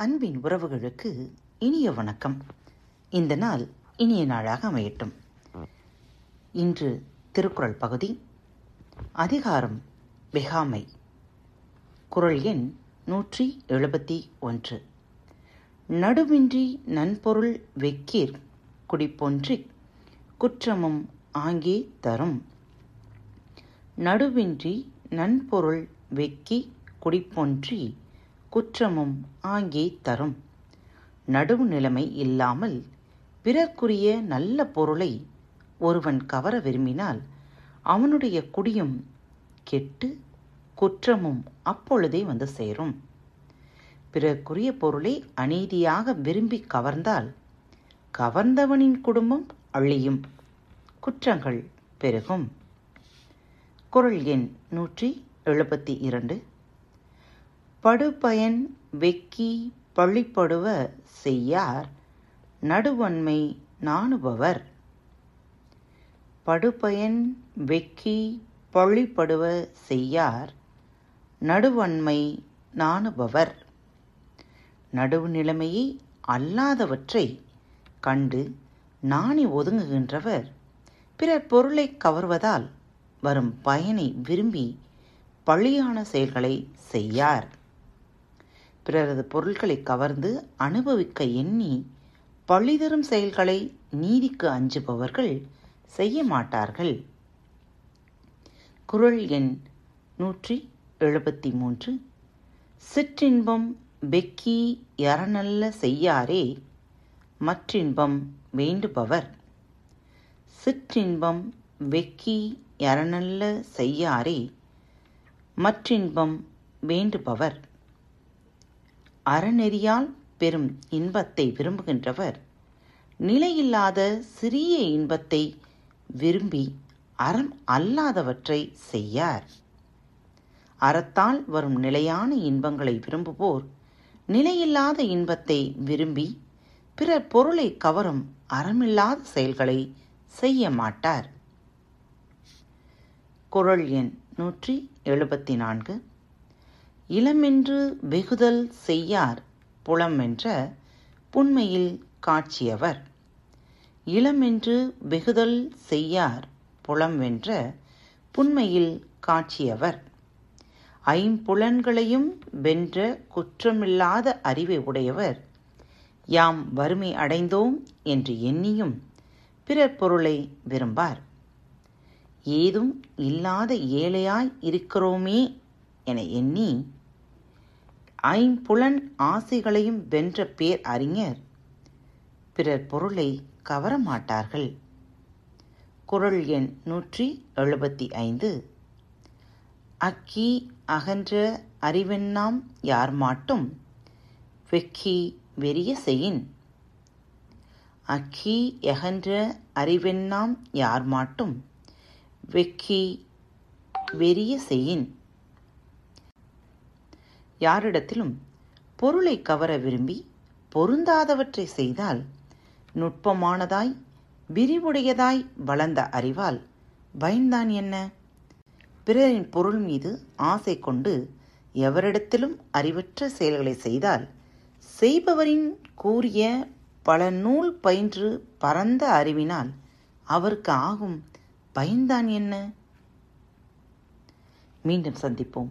அன்பின் உறவுகளுக்கு இனிய வணக்கம். இந்த நாள் இனிய நாளாக அமையட்டும். இன்று திருக்குறள் பகுதி அதிகாரம் வெகாமை. குறள் எண் நூற்றி எழுபத்தி ஒன்று. நடுவின்றி நன்பொருள் வெக்கீர் குடிப்பொன்றி குற்றமும் ஆங்கே தரும். நடுவின்றி நன்பொருள் வெக்கி குடிப்பொன்றி குற்றமும் ஆங்கே தரும். நடுவு நிலைமை இல்லாமல் பிறர்க்குரிய நல்ல பொருளை ஒருவன் கவர விரும்பினால் அவனுடைய குடியும் கெட்டு குற்றமும் அப்பொழுதே வந்து சேரும். பிறர்க்குரிய பொருளை அநீதியாக விரும்பி கவர்ந்தால் கவர்ந்தவனின் குடும்பம் அழியும். குற்றங்கள் பெருகும். குரல் எண் நூற்றி எழுபத்தி இரண்டு. படுபயன் வெக்கி பழிப்படுவ செய்யார் நடுவன்மை நாணுபவர். படுபயன் வெக்கி பழிப்படுவ செய்யார் நடுவன்மை நாணுபவர். நடுவு நிலைமையை அல்லாதவற்றை கண்டு நாணி ஒதுங்குகின்றவர். பிறர் பொருளை கவர்வதால் வரும் பயனை விரும்பி பழியான செயல்களை செய்யார். பிறரது பொருட்களை கவர்ந்து அனுபவிக்க எண்ணி பழிதரும் செயல்களை நீதிக்கு அஞ்சுபவர்கள் செய்ய மாட்டார்கள். குறள் எண் நூற்றி எழுபத்தி மூன்று. சிற்றின்பம் வெக்கி யறநல்ல செய்யாரே மற்றின்பம் வேண்டுபவர். சிற்றின்பம் வெக்கி யறநல்ல செய்யாரே மற்றின்பம் வேண்டுபவர். அறநெறியால் பெறும் இன்பத்தை விரும்புகின்றவர். நிலையில்லாத சிறிய இன்பத்தை விரும்பி அறம் அல்லாதவற்றை செய்யார். அறத்தால் வரும் நிலையான இன்பங்களை விரும்புவோர் நிலையில்லாத இன்பத்தை விரும்பி பிறர் பொருளை கவரும் அறமில்லாத செயல்களை செய்ய மாட்டார். குரல் எண் நூற்றி எழுபத்தி நான்கு. இளமென்று வெகுதல் செய்யார் புலமென்ற புண்மையில் காட்சியவர். இளமென்று வெகுதல் செய்யார் புலம்வென்ற புண்மையில் காட்சியவர். ஐம்புலன்களையும் வென்ற குற்றமில்லாத அறிவை உடையவர். யாம் வறுமை அடைந்தோம் என்று எண்ணியும் பிறர் பொருளை விரும்பார். ஏதும் இல்லாத ஏழையாய் இருக்கிறோமே என எண்ணி ஐம்புலன் ஆசைகளையும் வென்ற பேர் அறிஞர். பிறர் பொருளை கவரமாட்டார்கள் குரல் எண் நூற்றி எழுபத்தி ஐந்து. அக்கி அகன்ற அறிவெண்ணாம் யார் மாட்டும்? வெக்கி வெறிய செய்யின். அக்கி எகன்ற அறிவெண்ணாம் யார் மாட்டும்? வெக்கி வெறிய செய்யின். யாரிடத்திலும் பொருளை கவர விரும்பி பொருந்தாதவற்றை செய்தால் நுட்பமானதாய் விரிவுடையதாய் வளர்ந்த அறிவால் பயன்தான் என்ன? பிறரின் பொருள் மீது ஆசை கொண்டு எவரிடத்திலும் அறிவற்ற செயல்களை செய்தால் செய்பவரின் கூறிய பல நூல் பயின்று பரந்த அறிவினால் அவருக்கு ஆகும் பயன்தான் என்ன? மீண்டும் சந்திப்போம்.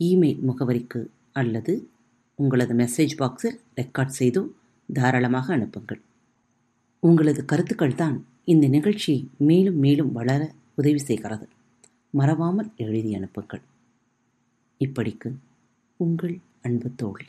இமெயில் முகவரிக்கு அல்லது உங்களது மெசேஜ் பாக்ஸில் ரெக்கார்ட் செய்து தாராளமாக அனுப்புங்கள். உங்களது கருத்துக்கள் தான் இந்த நிகழ்ச்சி மேலும் மேலும் வளர உதவி செய்கிறது. மறவாமல் எழுதி அனுப்புங்கள். இப்படிக்கு உங்கள் அன்பு தோழி.